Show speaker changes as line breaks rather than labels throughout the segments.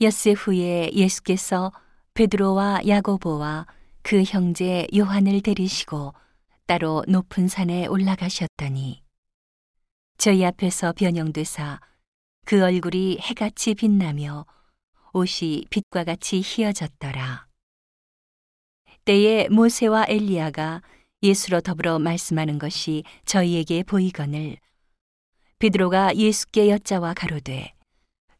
엿새 후에 예수께서 베드로와 야고보와 그 형제 요한을 데리시고 따로 높은 산에 올라가셨더니 저희 앞에서 변형되사 그 얼굴이 해같이 빛나며 옷이 빛과 같이 희어졌더라. 때에 모세와 엘리야가 예수로 더불어 말씀하는 것이 저희에게 보이거늘 베드로가 예수께 여짜와 가로되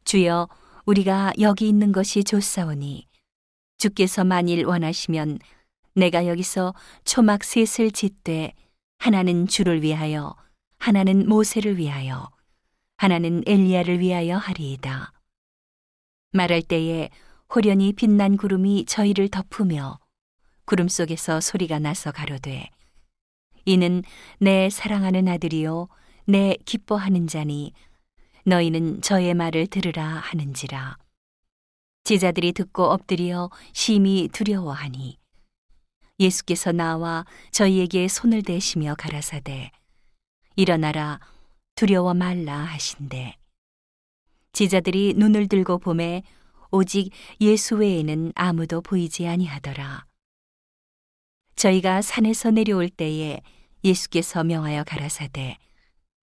주여 우리가 여기 있는 것이 좋사오니 주께서 만일 원하시면 내가 여기서 초막 셋을 짓되 하나는 주를 위하여 하나는 모세를 위하여 하나는 엘리야를 위하여 하리이다. 말할 때에 호련히 빛난 구름이 저희를 덮으며 구름 속에서 소리가 나서 가로되 이는 내 사랑하는 아들이요 내 기뻐하는 자니 너희는 저의 말을 들으라 하는지라. 제자들이 듣고 엎드려 심히 두려워하니 예수께서 나와 저희에게 손을 대시며 가라사대 일어나라 두려워 말라 하신대. 제자들이 눈을 들고 봄에 오직 예수 외에는 아무도 보이지 아니하더라. 저희가 산에서 내려올 때에 예수께서 명하여 가라사대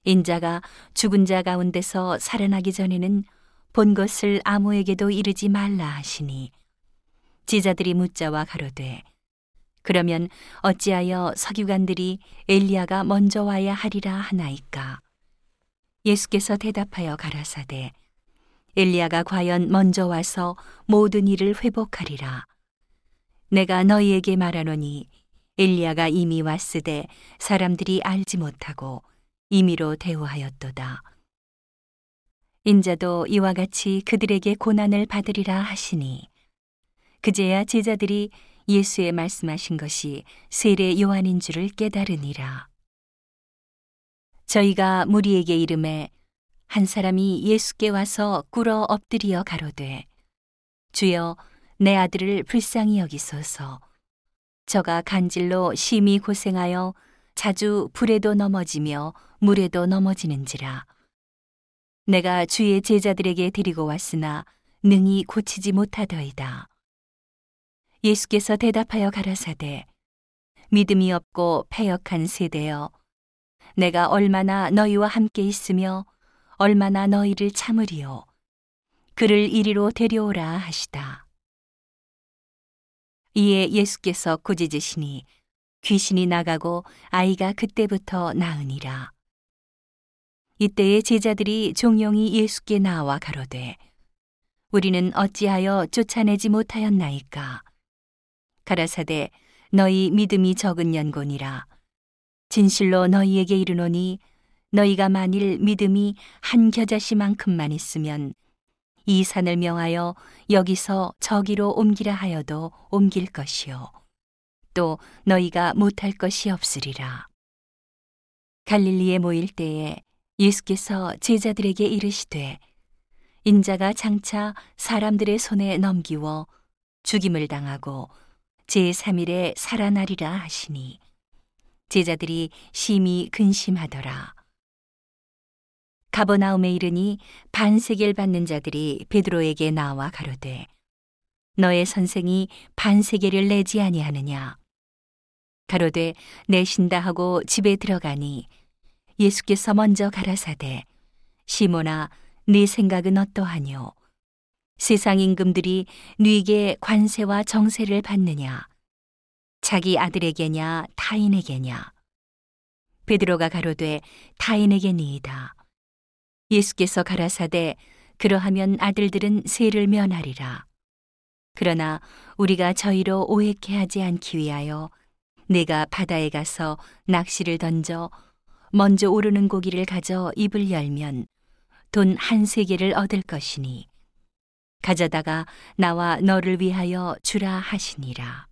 인자가 죽은 자 가운데서 살아나기 전에는 본 것을 아무에게도 이르지 말라 하시니 제자들이 묻자와 가로되 그러면 어찌하여 서기관들이 엘리야가 먼저 와야 하리라 하나이까? 예수께서 대답하여 가라사대 엘리야가 과연 먼저 와서 모든 일을 회복하리라? 내가 너희에게 말하노니 엘리야가 이미 왔으되 사람들이 알지 못하고 임의로 대우하였도다. 인자도 이와 같이 그들에게 고난을 받으리라 하시니 그제야 제자들이 예수의 말씀하신 것이 세례 요한인 줄을 깨달으니라. 저희가 무리에게 이름에 한 사람이 예수께 와서 꿇어 엎드리어 가로되 주여 내 아들을 불쌍히 여기소서 저가 간질로 심히 고생하여 자주 불에도 넘어지며 물에도 넘어지는지라. 내가 주의 제자들에게 데리고 왔으나 능히 고치지 못하더이다. 예수께서 대답하여 가라사대 믿음이 없고 패역한 세대여 내가 얼마나 너희와 함께 있으며 얼마나 너희를 참으리요. 그를 이리로 데려오라 하시다. 이에 예수께서 꾸짖으시니 귀신이 나가고 아이가 그때부터 나으니라. 이때에 제자들이 종용이 예수께 나와 가로되 우리는 어찌하여 쫓아내지 못하였나이까 가라사대 너희 믿음이 적은 연곤이라 진실로 너희에게 이르노니 너희가 만일 믿음이 한 겨자씨만큼만 있으면 이 산을 명하여 여기서 저기로 옮기라 하여도 옮길 것이요. 또 너희가 못할 것이 없으리라. 갈릴리에 모일 때에 예수께서 제자들에게 이르시되 인자가 장차 사람들의 손에 넘기워 죽임을 당하고 제3일에 살아나리라 하시니 제자들이 심히 근심하더라. 가버나움에 이르니 반세계를 받는 자들이 베드로에게 나와 가로되 너의 선생이 반세계를 내지 아니하느냐 가로되 내신다 하고 집에 들어가니 예수께서 먼저 가라사대 시모나 네 생각은 어떠하뇨? 세상 임금들이 네게 관세와 정세를 받느냐? 자기 아들에게냐 타인에게냐? 베드로가 가로되 타인에게니이다. 예수께서 가라사대 그러하면 아들들은 세를 면하리라. 그러나 우리가 저희로 오해케 하지 않기 위하여 내가 바다에 가서 낚시를 던져 먼저 오르는 고기를 가져 입을 열면 돈 한 세계를 얻을 것이니 가져다가 나와 너를 위하여 주라 하시니라.